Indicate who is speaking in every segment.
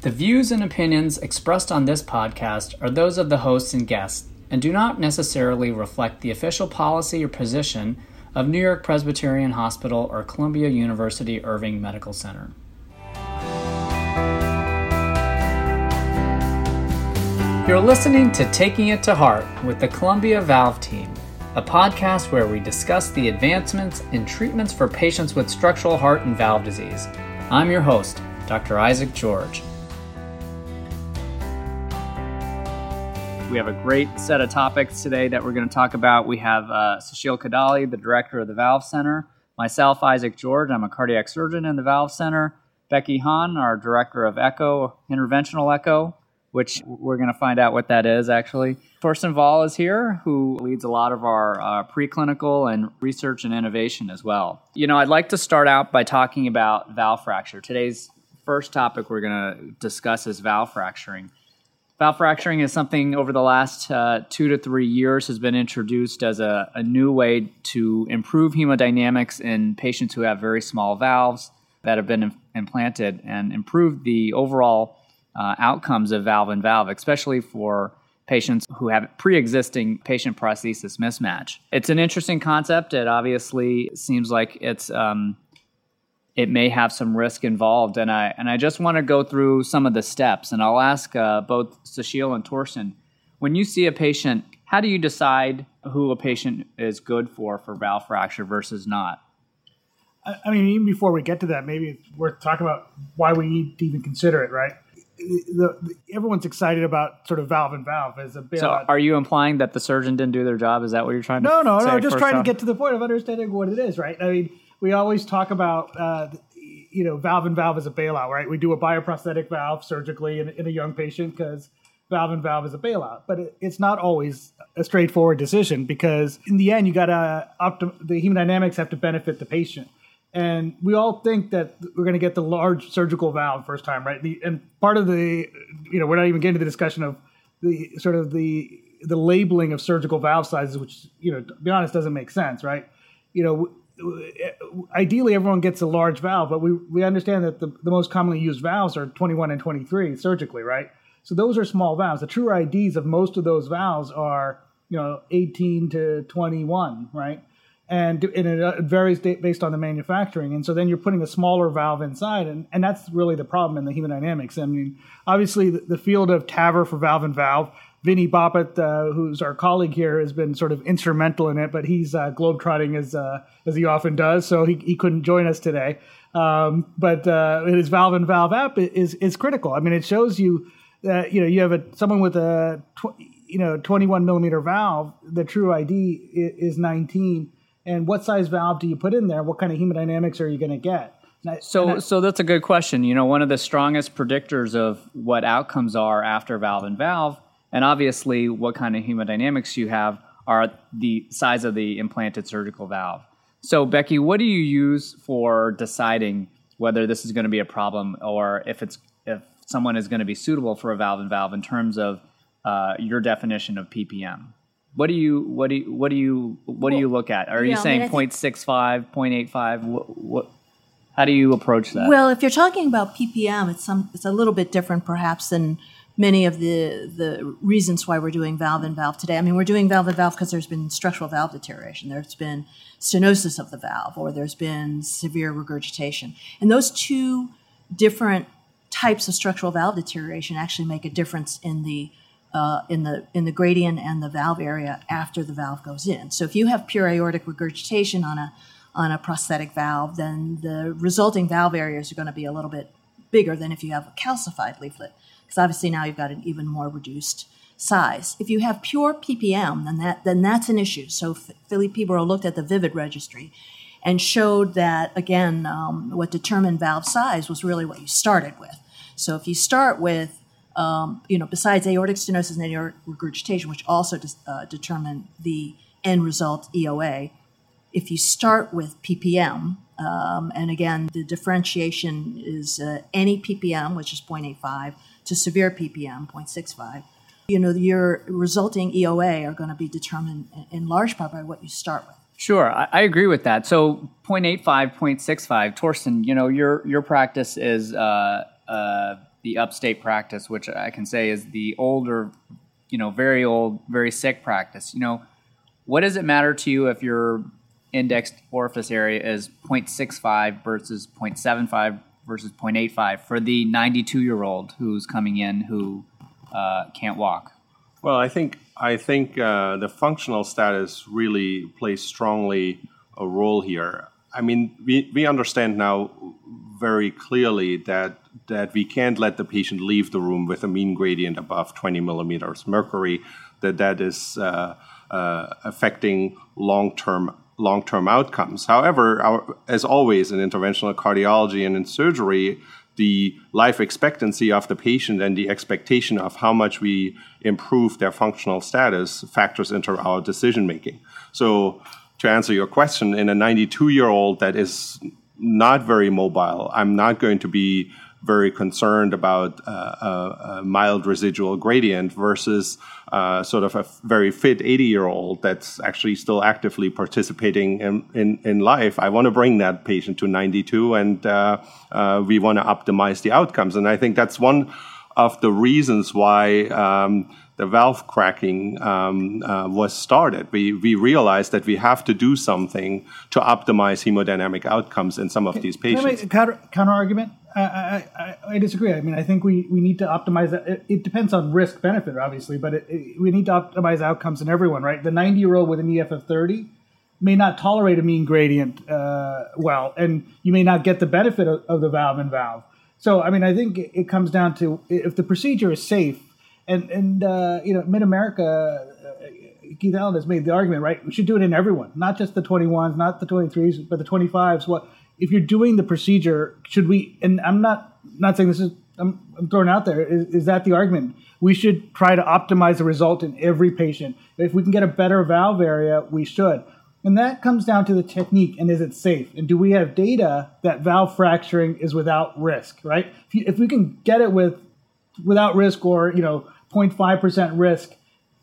Speaker 1: The views and opinions expressed on this podcast are those of the hosts and guests and do not necessarily reflect the official policy or position of New York Presbyterian Hospital or Columbia University Irving Medical Center. You're listening to Taking It to Heart with the Columbia Valve Team, a podcast where we discuss the advancements in treatments for patients with structural heart and valve disease. I'm your host, Dr. Isaac George. We have a great set of topics today that we're going to talk about. We have uh, Susheel Kodali, the director of the Valve Center, myself, Isaac George, I'm a cardiac surgeon in the Valve Center, Becky Hahn, our director of echo, interventional echo, which we're going to find out what that is actually. Torsten Vahl is here, who leads a lot of our uh, preclinical and research and innovation as well. You know, I'd like to start out by talking about valve fracture. Today's first topic we're going to discuss is valve fracturing. Valve fracturing is something over the last uh, two to three years has been introduced as a, a, new way to improve hemodynamics in patients who have very small valves that have been Im- implanted and improve the overall uh, outcomes of valve and valve, especially for patients who have pre-existing patient prosthesis mismatch. It's an interesting concept. It obviously seems like it's um, it may have some risk involved. And I and I just want to go through some of the steps. And I'll ask uh, both Susheel and Torsten, when you see a patient, how do you decide who a patient is good for for valve fracture versus not?
Speaker 2: I mean, even before we get to that, maybe it's worth talking about why we need to even consider it, right? The, the, everyone's excited about sort of valve and valve as a bit.
Speaker 1: So, are you implying that the surgeon didn't do their job? Is that what you're trying to?
Speaker 2: No, no,
Speaker 1: no.
Speaker 2: Just trying off? to get to the point of understanding what it is, right? I mean, we always talk about uh, you know valve and valve as a bailout, right? We do a bioprosthetic valve surgically in, in a young patient because valve and valve is a bailout, but it, it's not always a straightforward decision because in the end you got to optim- the hemodynamics have to benefit the patient. And we all think that we're going to get the large surgical valve first time, right? The, and part of the, you know, we're not even getting to the discussion of the sort of the the labeling of surgical valve sizes, which you know, to be honest, doesn't make sense, right? You know, Uh, ideally everyone gets a large valve, but we, we understand that the, the most commonly used valves are 21 and 23 surgically, right? So those are small valves. The true IDs of most of those valves are, you know, 18 to 21, right? And, and it uh, varies based on the manufacturing. And so then you're putting a smaller valve inside, and, and that's really the problem in the hemodynamics. I mean, obviously, the, the field of TAVR for valve and valve Vinny Bapat, uh, who's our colleague here, has been sort of instrumental in it, but he's uh, globetrotting as uh, as he often does, so he, he couldn't join us today. Um, but uh, his valve and valve app is is critical. I mean, it shows you that you know you have a someone with a tw- you know 21 millimeter valve. The true ID is 19, and what size valve do you put in there? What kind of hemodynamics are you going to get?
Speaker 1: so, I, so that's a good question. You know, one of the strongest predictors of what outcomes are after valve and valve and obviously, what kind of hemodynamics you have are the size of the implanted surgical valve. So, Becky, what do you use for deciding whether this is going to be a problem or if it's if someone is going to be suitable for a valve and valve in terms of uh, your definition of ppm? What do you what do you, what do you what do you look at? Are you yeah, saying I mean, 0.65, 0.85? What, what how do you approach that?
Speaker 3: Well, if you're talking about ppm, it's some it's a little bit different perhaps than many of the the reasons why we're doing valve and valve today. I mean, we're doing valve and valve because there's been structural valve deterioration. There's been stenosis of the valve, or there's been severe regurgitation, and those two different types of structural valve deterioration actually make a difference in the uh, in the in the gradient and the valve area after the valve goes in. So if you have pure aortic regurgitation on a on a prosthetic valve, then the resulting valve areas are going to be a little bit bigger than if you have a calcified leaflet because obviously now you've got an even more reduced size. If you have pure ppm, then that then that's an issue. So Philippe Pibarot looked at the Vivid registry and showed that again, um, what determined valve size was really what you started with. So if you start with um, you know, besides aortic stenosis and aortic regurgitation, which also uh, determine the end result EOA, if you start with ppm, um, and again, the differentiation is uh, any ppm, which is 0.85, to severe ppm, 0.65. You know, your resulting EOA are going to be determined in large part by what you start with.
Speaker 1: Sure, I, I agree with that. So 0.85, 0.65, Torsten, you know, your your practice is uh, uh, the upstate practice, which I can say is the older, you know, very old, very sick practice. You know, what does it matter to you if your indexed orifice area is 0.65 versus 0.75 versus 0.85 for the 92 year old who's coming in who uh, can't walk?
Speaker 4: Well, I think I think uh, the functional status really plays strongly a role here. I mean, we, we understand now very clearly that that we can't let the patient leave the room with a mean gradient above 20 millimeters mercury. That that is uh, uh, affecting long term long term outcomes. However, our, as always in interventional cardiology and in surgery, the life expectancy of the patient and the expectation of how much we improve their functional status factors into our decision making. So, to answer your question, in a 92 year old that is not very mobile, I'm not going to be very concerned about uh, a, a, mild residual gradient versus uh, sort of a very fit 80 year old that's actually still actively participating in, in, in life. I want to bring that patient to 92 and uh, uh we want to optimize the outcomes. And I think that's one of the reasons why. Um, the valve cracking um, uh, was started. We, we realized that we have to do something to optimize hemodynamic outcomes in some of these patients. Can I
Speaker 2: make a counter, counter argument? I, I, I, disagree. I mean, I think we, we need to optimize. It, it depends on risk benefit, obviously, but it, it, we need to optimize outcomes in everyone, right? The 90 year old with an EF of 30 may not tolerate a mean gradient uh, well, and you may not get the benefit of, of the valve and valve. So, I mean, I think it comes down to if the procedure is safe, and and uh, you know, Mid America, uh, Keith Allen has made the argument, right? We should do it in everyone, not just the 21s, not the 23s, but the 25s. What if you're doing the procedure, should we? And I'm not not saying this is. I'm, I'm throwing out there. Is, is that the argument? We should try to optimize the result in every patient. If we can get a better valve area, we should. And that comes down to the technique and is it safe? And do we have data that valve fracturing is without risk, right? If, you, if we can get it with without risk or, you know, 0.5% risk,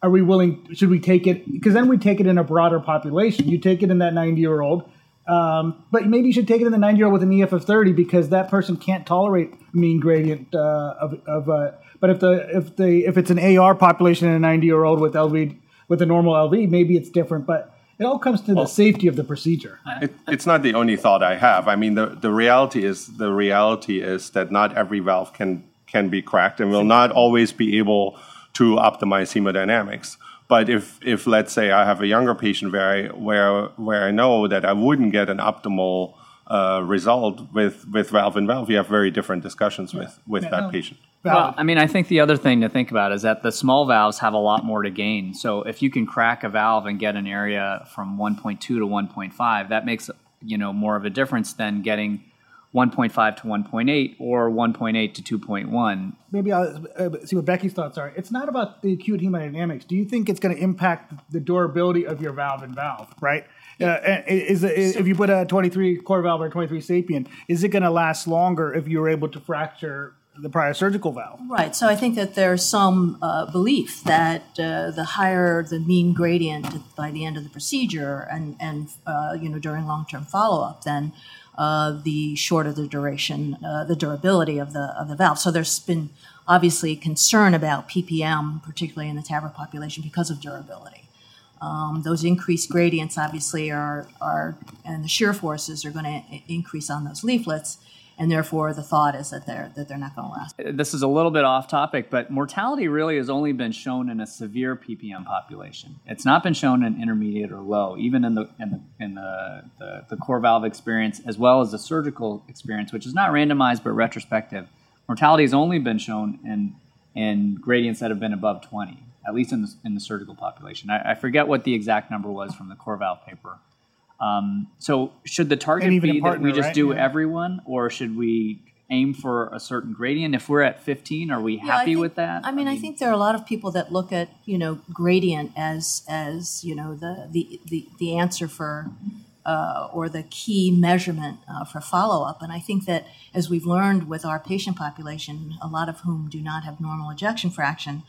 Speaker 2: are we willing, should we take it? Because then we take it in a broader population. You take it in that 90 year old, um, but maybe you should take it in the 90 year old with an EF of 30 because that person can't tolerate mean gradient uh, of, of uh, but if the if the if it's an AR population in a 90 year old with LV with a normal LV, maybe it's different. But it all comes to well, the safety of the procedure.
Speaker 4: It, it's not the only thought I have. I mean, the, the reality is the reality is that not every valve can can be cracked and will not always be able to optimize hemodynamics. But if, if let's say I have a younger patient where I, where, where I know that I wouldn't get an optimal uh, result with, with valve and valve, you have very different discussions yeah. with, with yeah, that no. patient.
Speaker 1: Well, I mean, I think the other thing to think about is that the small valves have a lot more to gain. So if you can crack a valve and get an area from 1.2 to 1.5, that makes you know more of a difference than getting 1.5 to 1.8 or 1.8 to 2.1.
Speaker 2: Maybe I'll uh, see what Becky's thoughts are. It's not about the acute hemodynamics. Do you think it's going to impact the durability of your valve and valve, right? Uh, is, is, if you put a 23 core valve or 23 sapien, is it going to last longer if you're able to fracture the prior surgical valve?
Speaker 3: Right. So I think that there's some uh, belief that uh, the higher the mean gradient by the end of the procedure and and uh, you know during long term follow up, then uh, the shorter the duration, uh, the durability of the of the valve. So there's been obviously concern about PPM, particularly in the TAVR population, because of durability. Um, those increased gradients obviously are are and the shear forces are going to increase on those leaflets and therefore the thought is that they're that they're not going to last.
Speaker 1: This is a little bit off topic, but mortality really has only been shown in a severe PPM population. It's not been shown in intermediate or low, even in the in the in the, the, the CoreValve experience as well as the surgical experience, which is not randomized but retrospective. Mortality has only been shown in in gradients that have been above 20, at least in the, in the surgical population. I, I forget what the exact number was from the core valve paper. Um, so should the target be partner, that we just right? do yeah. everyone, or should we aim for a certain gradient? If we're at 15, are we happy
Speaker 3: think,
Speaker 1: with that?
Speaker 3: I mean, I mean, I think there are a lot of people that look at you know gradient as as you know the the the, the answer for. Uh, or the key measurement uh, for follow up. And I think that as we've learned with our patient population, a lot of whom do not have normal ejection fraction,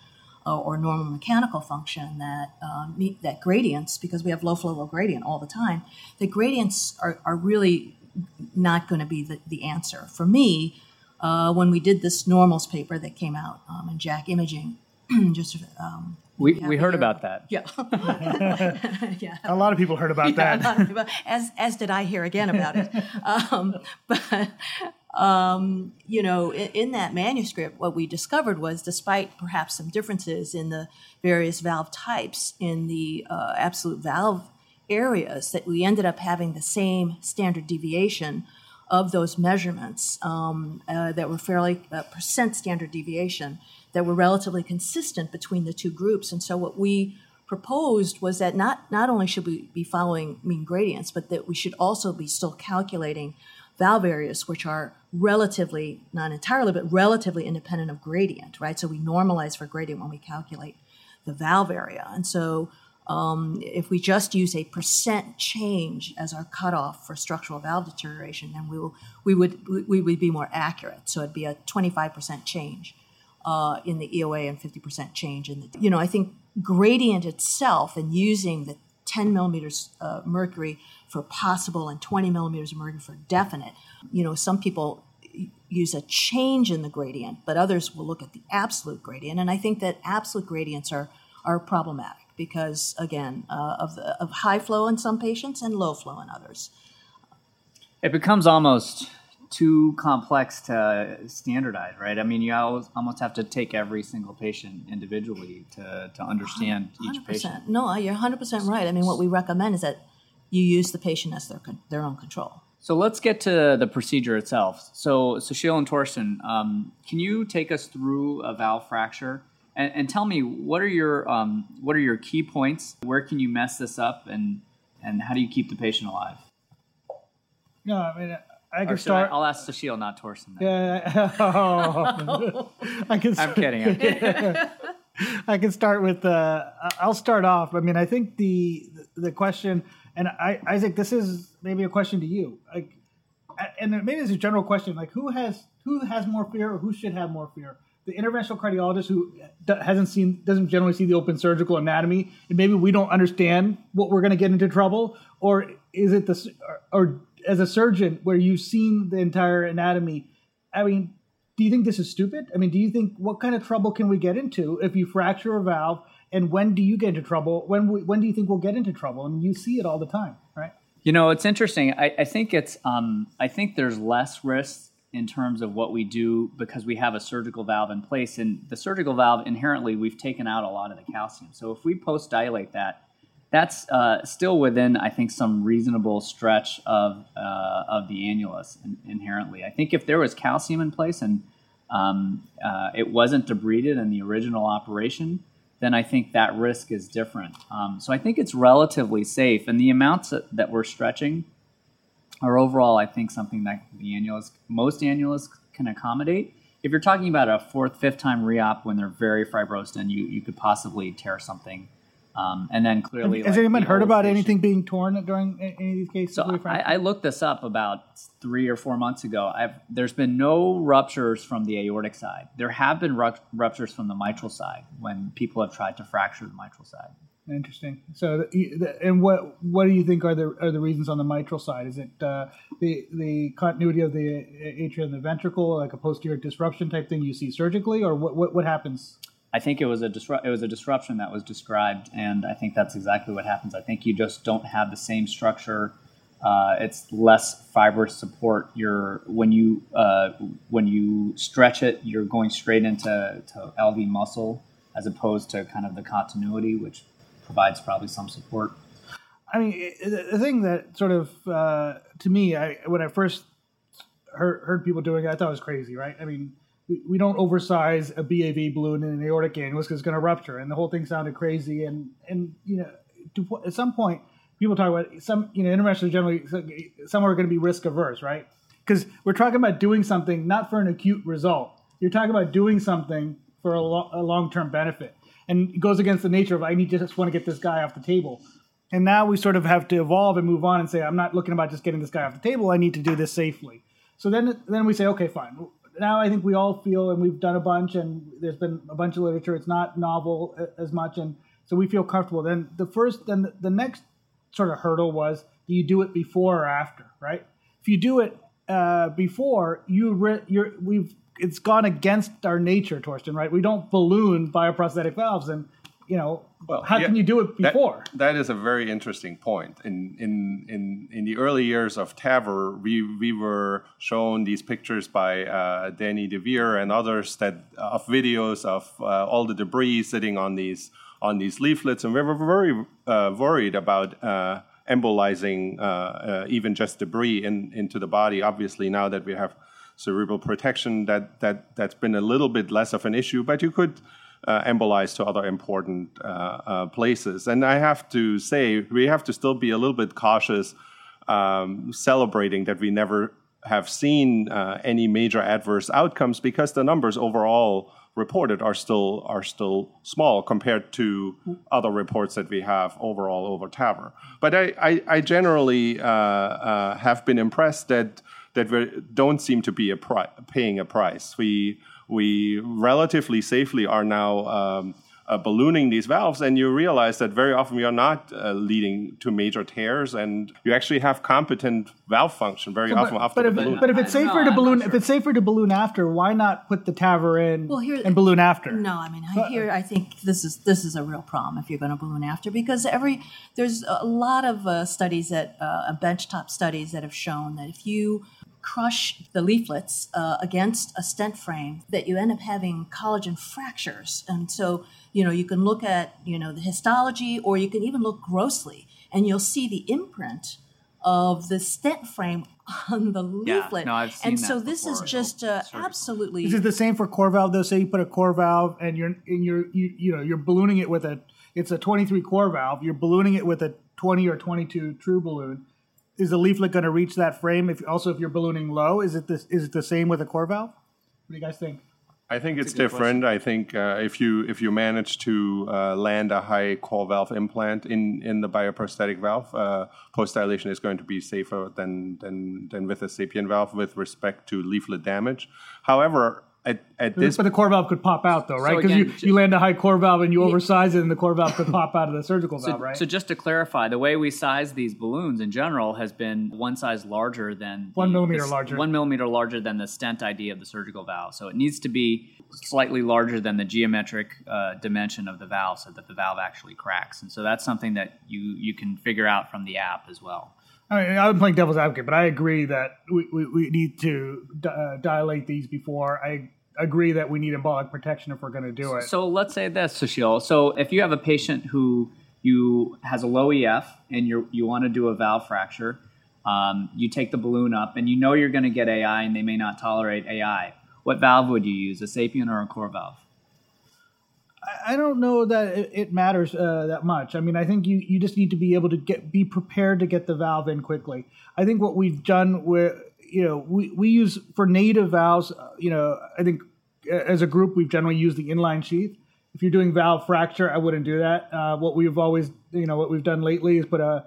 Speaker 3: uh, or normal mechanical function that uh, meet, that gradients because we have low flow low gradient all the time the gradients are, are really not going to be the, the answer for me uh, when we did this normals paper that came out um, in JACC Imaging. just um,
Speaker 1: we,
Speaker 3: maybe
Speaker 1: we heard
Speaker 3: year
Speaker 1: about that.
Speaker 3: Yeah, yeah.
Speaker 2: A lot of people heard about
Speaker 3: Yeah,
Speaker 2: that.
Speaker 3: a lot of people- as as did I hear again about it. Um, but um, you know, in, in that manuscript, what we discovered was, despite perhaps some differences in the various valve types in the uh, absolute valve areas, that we ended up having the same standard deviation of those measurements um, uh, that were fairly uh, percent standard deviation that were relatively consistent between the two groups. And so what we proposed was that not not only should we be following mean gradients, but that we should also be still calculating valve areas which are relatively not entirely but relatively independent of gradient, right? So we normalize for gradient when we calculate the valve area. And so um, if we just use a percent change as our cutoff for structural valve deterioration, then we, will, we, would, we, would be more accurate. So it'd be a 25% change uh, in the EOA and 50% change in the, you know, I think gradient itself and using the 10 millimeters uh, mercury for possible and 20 millimeters of mercury for definite, you know, some people use a change in the gradient, but others will look at the absolute gradient. And I think that absolute gradients are, are problematic because, again, uh, of, the, of high flow in some patients and low flow in others.
Speaker 1: It becomes almost too complex to standardize, right? I mean, you almost have to take every single patient individually to, to understand each
Speaker 3: 100%.
Speaker 1: patient.
Speaker 3: No, you're 100% right. I mean, what we recommend is that you use the patient as their, their own control.
Speaker 1: So let's get to the procedure itself. So, Susheel and Torsten, um, can you take us through a valve fracture and, and tell me what are your um, what are your key points? Where can you mess this up, and and how do you keep the patient alive?
Speaker 2: No, I mean, I can start.
Speaker 1: I, will ask Susheel, not Torsten. then.
Speaker 2: Yeah, oh. I can.
Speaker 1: I'm kidding. I'm kidding.
Speaker 2: I can start with. Uh, I'll start off. I mean, I think the the question, and I, Isaac, this is maybe a question to you. Like, and maybe it's a general question. Like, who has who has more fear, or who should have more fear? The interventional cardiologist who hasn't seen, doesn't generally see the open surgical anatomy, and maybe we don't understand what we're going to get into trouble, or is it the or, or as a surgeon where you've seen the entire anatomy? I mean, do you think this is stupid? I mean, do you think what kind of trouble can we get into if you fracture a valve? And when do you get into trouble? When we, when do you think we'll get into trouble? And you see it all the time, right?
Speaker 1: You know, it's interesting. I, I think it's um, I think there's less risk in terms of what we do because we have a surgical valve in place, and the surgical valve inherently we've taken out a lot of the calcium. So if we post dilate that, that's uh, still within I think some reasonable stretch of uh, of the annulus in, inherently. I think if there was calcium in place and um, uh, it wasn't debrided in the original operation, then I think that risk is different. Um, so I think it's relatively safe, and the amounts that, that we're stretching are overall, I think, something that the annulus, most annulus can accommodate. If you're talking about a fourth, fifth time reop when they're very fibrosed, and you you could possibly tear something, um, and then clearly,
Speaker 2: Has
Speaker 1: like,
Speaker 2: anyone heard about
Speaker 1: patient-
Speaker 2: anything being torn during any of these cases?
Speaker 1: so I. I looked this up about three or four months ago. I've, there's been no ruptures from the aortic side. There have been rupt- ruptures from the mitral side when people have tried to fracture the mitral side.
Speaker 2: Interesting. So, and what what do you think are the are the reasons on the mitral side? Is it uh, the the continuity of the atrium and the ventricle, like a posterior disruption type thing you see surgically, or what what, what happens?
Speaker 1: I think it was a disrupt. It was a disruption that was described, and I think that's exactly what happens. I think you just don't have the same structure. Uh, it's less fibrous support. You're when you uh, when you stretch it, you're going straight into to LV muscle as opposed to kind of the continuity, which provides probably some support.
Speaker 2: I mean, the the thing that sort of uh, to me, I when I first heard, heard people doing it, I thought it was crazy, right? I mean, we, we don't oversize a BAV balloon in an aortic annulus because it's going to rupture, and the whole thing sounded crazy. And and you know, to, at some point, people talk about some you know interventional generally some are going to be risk averse, right? Because we're talking about doing something not for an acute result. You're talking about doing something for a, lo- a long term benefit, and it goes against the nature of I need to just want to get this guy off the table. And now we sort of have to evolve and move on and say, I'm not looking about just getting this guy off the table. I need to do this safely. So then, then we say, okay, fine. Now I think we all feel, and we've done a bunch, and there's been a bunch of literature. It's not novel as much, and so we feel comfortable. Then the first, then the, the next sort of hurdle was, do you do it before or after, right? If you do it uh, before, you re- you're, we've it's gone against our nature, Torsten. Right? We don't balloon bioprosthetic valves, and you know,
Speaker 4: Well,
Speaker 2: how
Speaker 4: yeah,
Speaker 2: can you do it
Speaker 4: that-
Speaker 2: before?
Speaker 4: that is a very interesting point. In in in in the early years of TAVR, we we were shown these pictures by uh, Danny Dvir and others that of videos of uh, all the debris sitting on these on these leaflets, and we were very uh, worried about. Uh, embolizing uh, uh, even just debris in, into the body. Obviously, now that we have cerebral protection, that that that's been a little bit less of an issue. But you could uh, embolize to other important uh, uh, places. And I have to say, we have to still be a little bit cautious, um, celebrating that we never have seen uh, any major adverse outcomes because the numbers overall reported are still are still small compared to other reports that we have overall over TAVR. But I, I, I generally uh, uh, have been impressed that that we don't seem to be a pri- paying a price. We we relatively safely are now um, uh, ballooning these valves, and you realize that very often we are not uh, leading to major tears, and you actually have competent valve function very often after
Speaker 2: but,
Speaker 4: the
Speaker 2: if,
Speaker 4: balloon.
Speaker 2: but if it's safer
Speaker 1: know,
Speaker 2: to balloon,
Speaker 1: not
Speaker 2: if it's safer to balloon after, why not put the TAVR in
Speaker 3: Well, here-
Speaker 2: and balloon after?
Speaker 3: No, I mean, I here I think this is this is a real problem if you're going to balloon after because every there's a lot of uh, studies that uh, benchtop studies that have shown that if you crush the leaflets uh, against a stent frame, that you end up having collagen fractures, and so you know you can look at you know the histology or you can even look grossly, and you'll see the imprint of the stent frame on the leaflet.
Speaker 1: Yeah,
Speaker 3: leaflet.
Speaker 1: no, I've seen
Speaker 3: and
Speaker 1: that
Speaker 3: so this is just uh,
Speaker 1: Surgical.
Speaker 3: absolutely
Speaker 2: Is it the same for core valve though? Say you put a core valve and you're and you're you, you know you're ballooning it with a it's a 23 core valve. You're ballooning it with a 20 or 22 true balloon. Is the leaflet going to reach that frame? If also if you're ballooning low, is it this is it the same with a core valve? What do you guys think?
Speaker 4: I think it's
Speaker 1: a good
Speaker 4: different. I think uh, if you if you manage to uh, land a high core valve implant in, in the bioprosthetic valve, uh, post dilation is going to be safer than, than than with a sapien valve with respect to leaflet damage. However, at, at this
Speaker 2: but the core valve could pop out though, right? Because
Speaker 1: again,
Speaker 2: you,
Speaker 1: ju-
Speaker 2: you land a high core valve and you oversize it, and the core valve could pop out of the surgical
Speaker 1: So,
Speaker 2: valve, right?
Speaker 1: so just to clarify, the way we size these balloons in general has been one size larger than
Speaker 2: One
Speaker 1: the-
Speaker 2: millimeter
Speaker 1: the-
Speaker 2: larger.
Speaker 1: One millimeter larger than the stent ID of the surgical valve. So it needs to be slightly larger than the geometric uh, dimension of the valve, so that the valve actually cracks. And so that's something that you you can figure out from the app as well.
Speaker 2: I mean, I'm playing devil's advocate, but I agree that we, we, we need to di- uh, dilate these before. I agree that we need embolic protection if we're going to do it.
Speaker 1: So let's say this, Susheel. So if you have a patient who you has a low EF and you you want to do a valve fracture, um, you take the balloon up and you know you're going to get AI and they may not tolerate AI. What valve would you use, a sapien or a core valve?
Speaker 2: I- don't know that it, it matters uh, that much. I mean, I think you, you just need to be able to get be prepared to get the valve in quickly. I think what we've done with you know we, we use for native valves. uh, You know, I think as a group we've generally used the inline sheath. If you're doing valve fracture, I wouldn't do that. Uh, what we've always you know what we've done lately is put a,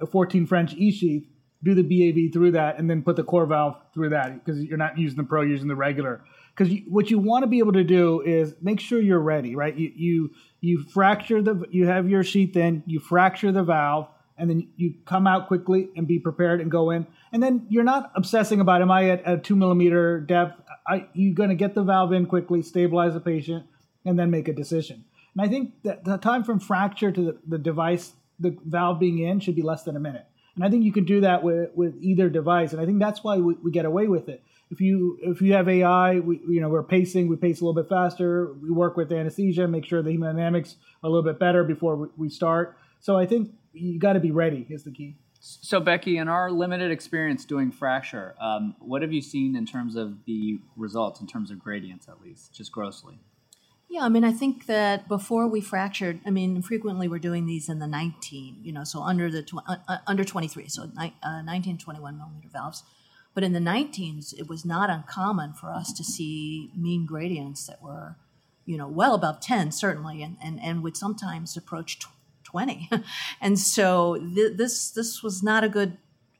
Speaker 2: a 14 French E sheath, do the BAV through that, and then put the core valve through that because you're not using the pro, using the regular because what you want to be able to do is make sure you're ready, right? You you you fracture the you have your sheath in, you fracture the valve, and then you come out quickly and be prepared and go in, and then you're not obsessing about am I at a two millimeter depth? I, you're going to get the valve in quickly, stabilize the patient, and then make a decision. And I think that the time from fracture to the, the device, the valve being in, should be less than a minute. And I think you can do that with, with either device, and I think that's why we, we get away with it. If you if you have AI, we you know we're pacing, we pace a little bit faster. We work with anesthesia, make sure the hemodynamics are a little bit better before we, we start. So I think you got to be ready is the key.
Speaker 1: So Becky, in our limited experience doing fracture, um, what have you seen in terms of the results, in terms of gradients at least, just grossly?
Speaker 3: Yeah, I mean, I think that before we fractured, I mean, frequently we're doing these in the 19, you know, so under the tw- uh, uh, under 23, so ni- uh, 19, 21 millimeter valves. But in the 19s, it was not uncommon for us to see mean gradients that were, you know, well above 10 certainly, and and, and would sometimes approach 20. and so th- this this was not a good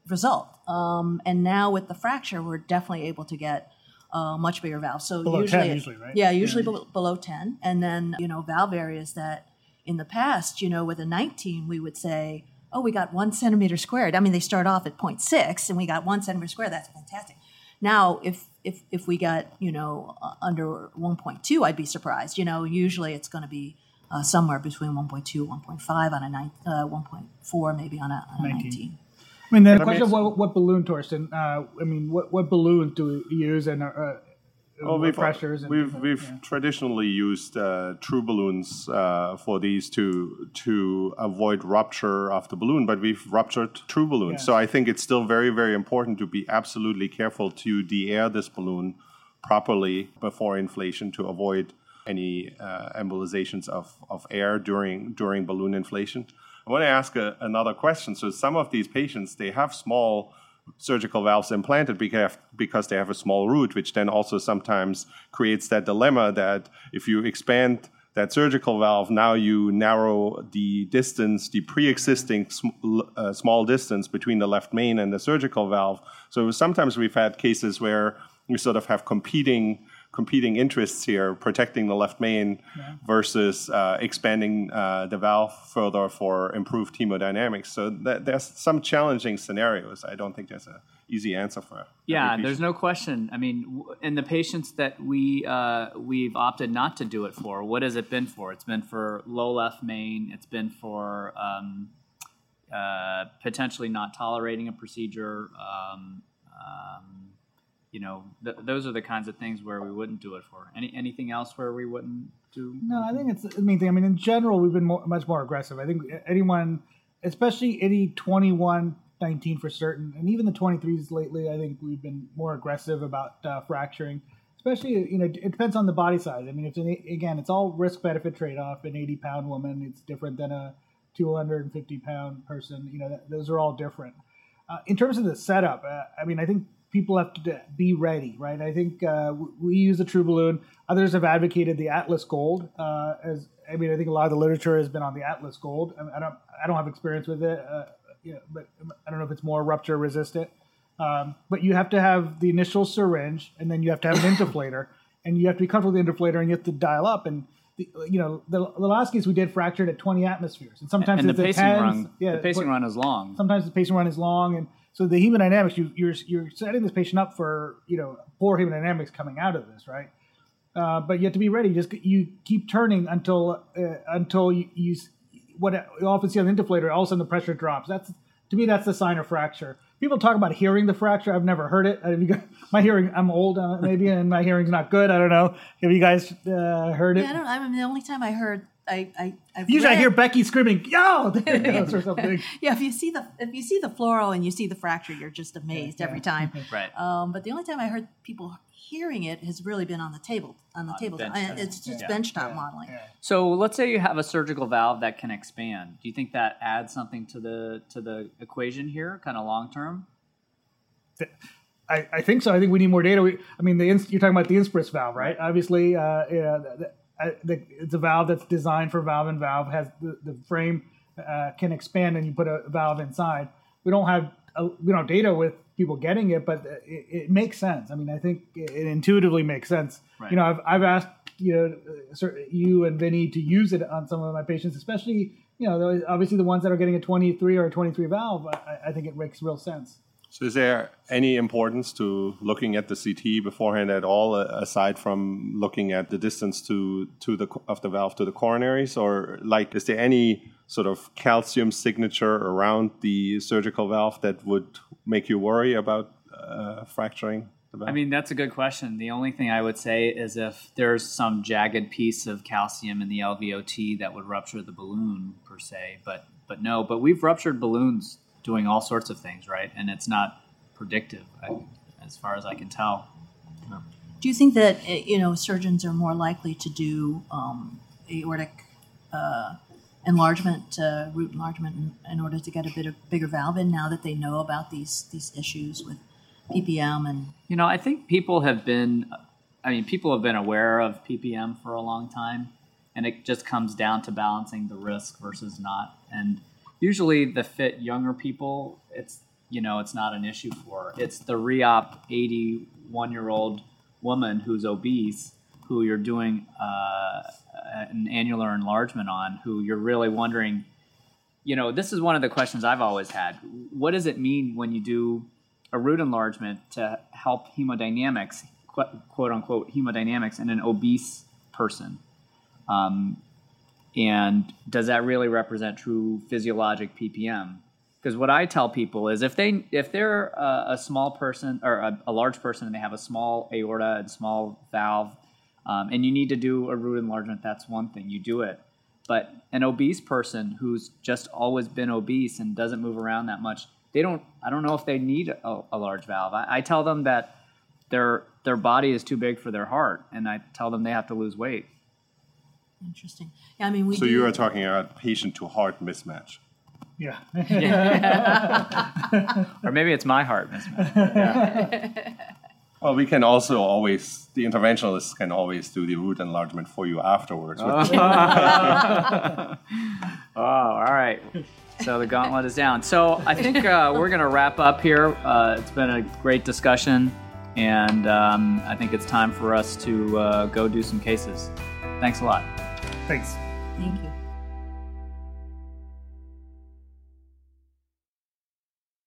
Speaker 3: result. Um, and now with the fracture, we're definitely able to get a much bigger valve. So
Speaker 2: Below
Speaker 3: usually,
Speaker 2: 10 usually, right?
Speaker 3: Yeah, usually Below, below 10. And then, you know, valve areas that in the past, you know, with a 19, we would say, oh, we got one centimeter squared. I mean, they start off at 0.6 and we got one centimeter squared. That's fantastic. Now, if if if we got you know uh, under 1.2, I'd be surprised. You know, usually it's going to be uh, somewhere between 1.2, 1.5 on a nine, uh, 1.4 maybe on a, on a 19. 19.
Speaker 2: I mean, the question of what, what balloon, Torsten? Uh, I mean, what what balloon do we use and uh,
Speaker 4: well, we've, pressures. we've we've yeah. traditionally used uh, true balloons uh, for these to to avoid rupture of the balloon, but we've ruptured true balloons. Yeah. So I think it's still very very important to be absolutely careful to de-air this balloon properly before inflation to avoid any uh, embolizations of, of air during during balloon inflation. I want to ask a, another question. So some of these patients they have small surgical valves implanted because, they have a small root, which then also sometimes creates that dilemma that if you expand that surgical valve, now you narrow the distance, the pre-existing sm- uh, small distance between the left main and the surgical valve. So sometimes we've had cases where we sort of have competing competing interests here, protecting the left main yeah. versus uh, expanding uh, the valve further for improved hemodynamics. So that, there's some challenging scenarios. I don't think there's an easy answer for.
Speaker 1: Yeah, there's no question. I mean, in the patients that we uh, we've opted not to do it for, what has it been for? It's been for low left main. It's been for um, uh, potentially not tolerating a procedure. Um, um, you know, th- those are the kinds of things where we wouldn't do it for. Any anything else where we wouldn't do?
Speaker 2: No, I think it's the main thing. I mean, in general, we've been more, much more aggressive. I think anyone, especially any 21, 19 for certain, and even the 23s lately, I think we've been more aggressive about uh, fracturing. Especially, you know, it depends on the body size. I mean, if an, again, it's all risk benefit trade off. An 80 pound woman, it's different than a 250 pound person. You know, those are all different. Uh, in terms of the setup, uh, I mean, I think people have to be ready, right? I think uh, we use the True Balloon. Others have advocated the Atlas Gold uh, as. I mean, I think a lot of the literature has been on the Atlas Gold. I, mean, I don't. I don't have experience with it, uh, you know, but I don't know if it's more rupture resistant. Um, but you have to have the initial syringe, and then you have to have an inflator, and you have to be comfortable with the inflator, and you have to dial up. And the, you know, the, the last case we did fractured at 20 atmospheres, and sometimes
Speaker 1: and
Speaker 2: the
Speaker 1: pacing run, yeah, the pacing run is long.
Speaker 2: Sometimes the pacing run is long, and so the hemodynamics, you, you're you're setting this patient up for you know poor hemodynamics coming out of this, right? Uh, but you have to be ready. Just you keep turning until uh, until you, you what you often see on the inflator. All of a sudden the pressure drops. That's to me that's the sign of fracture. People talk about hearing the fracture. I've never heard it. Got, my hearing, I'm old uh, maybe, and my hearing's not good. I don't know. Have you guys uh, heard it?
Speaker 3: Yeah, I don't. I mean, the only time I heard I, I I've
Speaker 2: usually read, I hear Becky screaming, "Yo!" There goes or something.
Speaker 3: yeah, if you see the if you see the fluoro and you see the fracture, you're just amazed yeah, every time.
Speaker 1: right.
Speaker 3: Um, but the only time I heard people hearing it has really been on the table on the table. It's just yeah. benchtop yeah. modeling.
Speaker 1: So let's say you have a surgical valve that can expand. Do you think that adds something to the to the equation here, kind of long term?
Speaker 2: I, I, think so. I think we need more data. We, I mean, the you're talking about the Inspiris valve, right? Obviously, uh, yeah, the, the, it's a valve that's designed for valve and valve has the, the frame uh, can expand and you put a valve inside. We don't have a, uh, we don't have data with people getting it, but it, it, makes sense. I mean, I think it intuitively makes sense. Right. You know, I've, I've asked you know you and Vinny to use it on some of my patients, especially you know obviously the ones that are getting a 23 or a 23 valve. I, I think it makes real sense.
Speaker 4: So, is there any importance to looking at the CT beforehand at all, aside from looking at the distance to to the of the valve to the coronaries, or like, is there any sort of calcium signature around the surgical valve that would make you worry about uh, fracturing? The valve?
Speaker 1: I mean, that's a good question. The only thing I would say is if there's some jagged piece of calcium in the LVOT that would rupture the balloon per se, but but no. But we've ruptured balloons doing all sorts of things, right? And it's not predictive, as far as I can tell.
Speaker 3: Do you think that eh, you know surgeons are more likely to do um, aortic uh, enlargement, uh, root enlargement, in, in, order to get a bit of bigger valve in now that they know about these these issues with PPM and?
Speaker 1: You know, I think people have been. I mean, people have been aware of PPM for a long time, and it just comes down to balancing the risk versus not. And usually the fit younger people, it's you know it's not an issue for. It's the re-op 81 year old woman who's obese who you're doing uh, an annular enlargement on, who you're really wondering. You know, this is one of the questions I've always had. What does it mean when you do a root enlargement to help hemodynamics, quote unquote, hemodynamics in an obese person. Um, and does that really represent true physiologic ppm? Because what I tell people is if they if they're a, a small person or a, a, large person and they have a small aorta and small valve, um, and you need to do a root enlargement, that's one thing. You do it. But an obese person who's just always been obese and doesn't move around that much, they don't. I don't know if they need a, a large valve. I, I tell them that their their body is too big for their heart, and I tell them they have to lose weight.
Speaker 3: Interesting. Yeah, I mean, we.
Speaker 4: So
Speaker 3: do,
Speaker 4: you are talking about patient to heart mismatch.
Speaker 2: Yeah.
Speaker 1: or maybe it's my heart mismatch. Yeah.
Speaker 4: Well, we can also always the interventionalists can always do the root enlargement for you afterwards.
Speaker 1: oh, all right. So the gauntlet is down. So I think uh, we're going to wrap up here. Uh, it's been a great discussion, and um, I think it's time for us to uh, go do some cases. Thanks a lot.
Speaker 2: Thanks.
Speaker 3: Thank you.